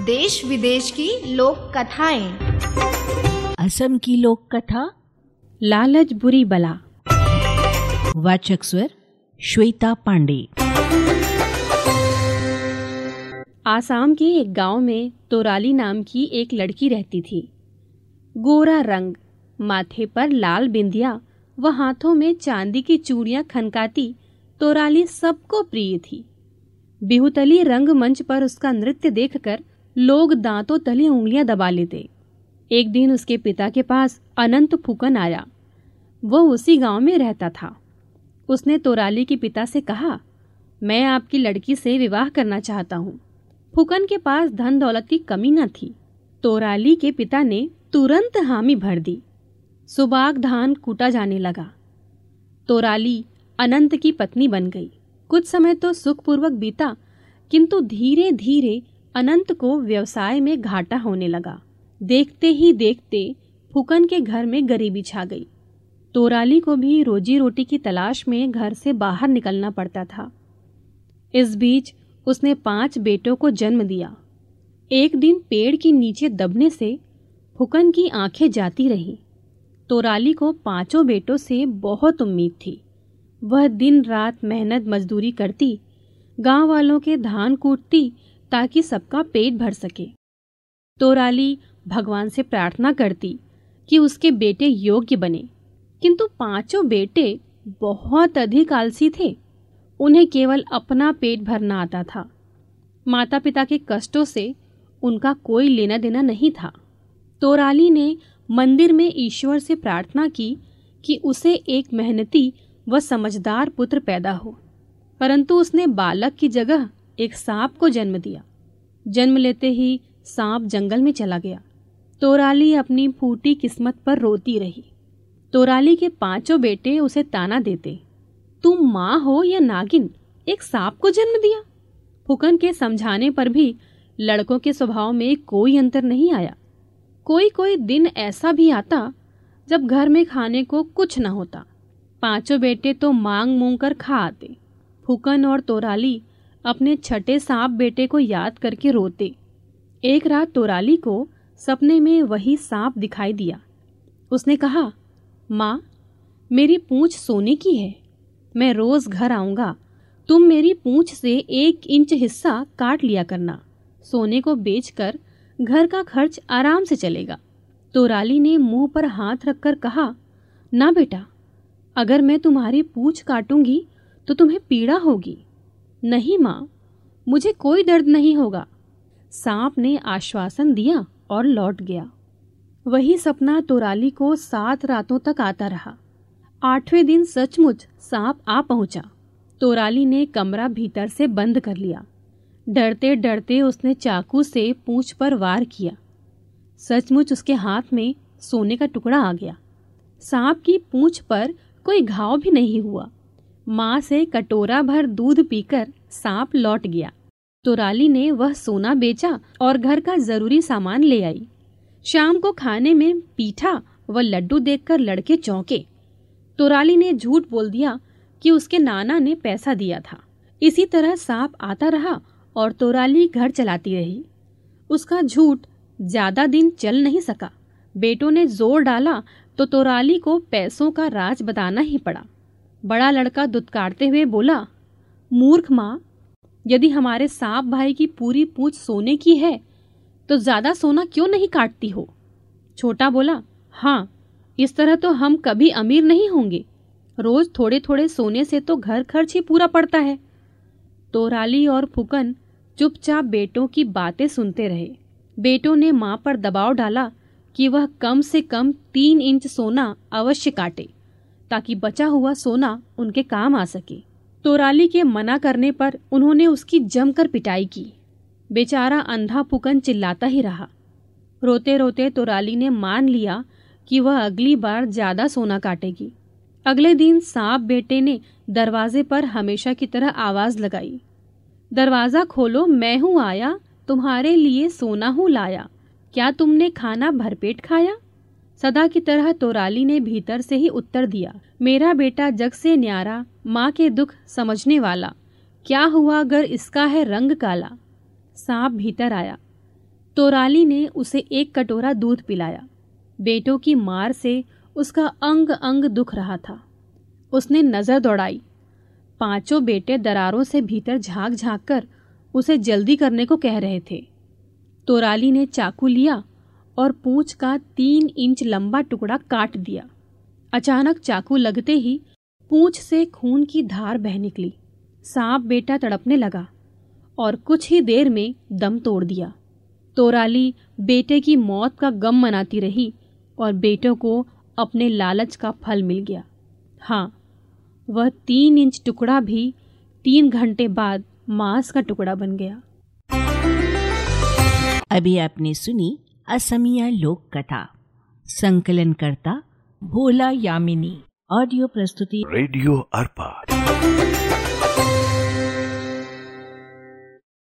देश विदेश की लोक कथाएँ। असम की लोक कथा लालच बुरी बला। वाचक स्वर श्वेता पांडे। आसाम के एक गाँव में तोराली नाम की एक लड़की रहती थी। गोरा रंग माथे पर लाल बिंदिया व हाथों में चांदी की चूड़ियाँ खनकाती तोराली सबको प्रिय थी। बिहुतली रंगमंच पर उसका नृत्य देखकर लोग दांतों, तले उंगलियाँ दबा लेते। एक दिन उसके पिता के पास अनंत फूकन आया। वह उसी गाँव में रहता था। उसने तोराली के पिता से कहा, मैं आपकी लड़की से विवाह करना चाहता हूँ। फुकन के पास धन दौलत की कमी न थी। तोराली के पिता ने तुरंत हामी भर दी। सुबाग धान कूटा जाने लगा। तोराली अनंत की पत्नी बन गई। कुछ समय तो सुखपूर्वक बीता, किंतु धीरे धीरे अनंत को व्यवसाय में घाटा होने लगा। देखते ही देखते फुकन के घर में गरीबी छा गई। तोराली को भी रोजी रोटी की तलाश में घर से बाहर निकलना पड़ता था। इस बीच उसने पाँच बेटों को जन्म दिया। एक दिन पेड़ के नीचे दबने से फुकन की आँखें जाती रहीं। तोराली को पाँचों बेटों से बहुत उम्मीद थी। वह दिन रात मेहनत मजदूरी करती, गाँव वालों के धान कूटती ताकि सबका पेट भर सके। तोराली भगवान से प्रार्थना करती कि उसके बेटे योग्य बने। किंतु पाँचों बेटे बहुत अधिक आलसी थे। उन्हें केवल अपना पेट भरना आता था। माता पिता के कष्टों से उनका कोई लेना देना नहीं था। तोराली ने मंदिर में ईश्वर से प्रार्थना की कि उसे एक मेहनती व समझदार पुत्र पैदा हो। परंतु उसने बालक की जगह एक सांप को जन्म दिया। जन्म लेते ही सांप जंगल में चला गया। तोराली अपनी फूटी किस्मत पर रोती रही। तोराली के पाँचों बेटे उसे ताना देते, तुम माँ हो या नागिन, एक सांप को जन्म दिया? फुकन के समझाने पर भी लड़कों के स्वभाव में कोई अंतर नहीं आया। कोई कोई दिन ऐसा भी आता जब घर में खाने को कुछ न होता। पाँचों बेटे तो मांग मूंग कर खा आते। फुकन और तोराली अपने छठे सांप बेटे को याद करके रोते। एक रात तोराली को सपने में वही सांप दिखाई दिया। उसने कहा, माँ, मेरी पूंछ सोने की है। मैं रोज घर आऊँगा। तुम मेरी पूंछ से एक इंच हिस्सा काट लिया करना। सोने को बेचकर घर का खर्च आराम से चलेगा। तोराली ने मुँह पर हाथ रखकर कहा, ना बेटा, अगर मैं तुम्हारी पूंछ काटूँगी तो तुम्हें पीड़ा होगी। नहीं माँ, मुझे कोई दर्द नहीं होगा। सांप ने आश्वासन दिया और लौट गया। वही सपना तोराली को सात रातों तक आता रहा। आठवें दिन सचमुच सांप आ पहुँचा। तोराली ने कमरा भीतर से बंद कर लिया। डरते डरते उसने चाकू से पूंछ पर वार किया। सचमुच उसके हाथ में सोने का टुकड़ा आ गया। सांप की पूंछ पर कोई घाव भी नहीं हुआ। माँ से कटोरा भर दूध पीकर सांप लौट गया। तुराली ने वह सोना बेचा और घर का ज़रूरी सामान ले आई। शाम को खाने में पीठा व लड्डू देखकर लड़के चौंके। तुराली ने झूठ बोल दिया कि उसके नाना ने पैसा दिया था। इसी तरह सांप आता रहा और तोराली घर चलाती रही। उसका झूठ ज़्यादा दिन चल नहीं सका। बेटों ने ज़ोर डाला तो तोराली को पैसों का राज बताना ही पड़ा। बड़ा लड़का दुत्कारते हुए बोला, मूर्ख माँ, यदि हमारे सांप भाई की पूरी पूछ सोने की है तो ज़्यादा सोना क्यों नहीं काटती हो? छोटा बोला हाँ इस तरह तो हम कभी अमीर नहीं होंगे। रोज थोड़े थोड़े सोने से तो घर खर्च ही पूरा पड़ता है। तोराली और फुकन चुपचाप बेटों की बातें सुनते रहे। बेटों ने माँ पर दबाव डाला कि वह कम से कम तीन इंच सोना अवश्य काटे। ताकि बचा हुआ सोना उनके काम आ सके। तोराली के मना करने पर उन्होंने उसकी जमकर पिटाई की। बेचारा अंधा पुकन चिल्लाता ही रहा। रोते रोते तोराली ने मान लिया कि वह अगली बार ज़्यादा सोना काटेगी। अगले दिन सांप बेटे ने दरवाजे पर हमेशा की तरह आवाज़ लगाई। दरवाज़ा खोलो, मैं हूँ आया, तुम्हारे लिए सोना हूँ लाया। क्या तुमने खाना भरपेट खाया? सदा की तरह तोराली ने भीतर से ही उत्तर दिया, मेरा बेटा जग से न्यारा, माँ के दुख समझने वाला, क्या हुआ अगर इसका है रंग काला? सांप भीतर आया। तोराली ने उसे एक कटोरा दूध पिलाया। बेटों की मार से उसका अंग अंग दुख रहा था। उसने नज़र दौड़ाई। पाँचों बेटे दरारों से भीतर झाँक झाँक कर उसे जल्दी करने को कह रहे थे। तोराली ने चाकू लिया और पूंछ का तीन इंच लंबा टुकड़ा काट दिया। अचानक चाकू लगते ही पूंछ से खून की धार बह निकली। सांप बेटा तड़पने लगा और कुछ ही देर में दम तोड़ दिया। तोराली बेटे की मौत का गम मनाती रही और बेटों को अपने लालच का फल मिल गया। हाँ वह तीन इंच टुकड़ा भी तीन घंटे बाद मांस का टुकड़ा बन गया। अभी आपने सुनी असमिया लोक कथा संकलन करता भोला यामिनी ऑडियो प्रस्तुति। रेडियो अर्पा।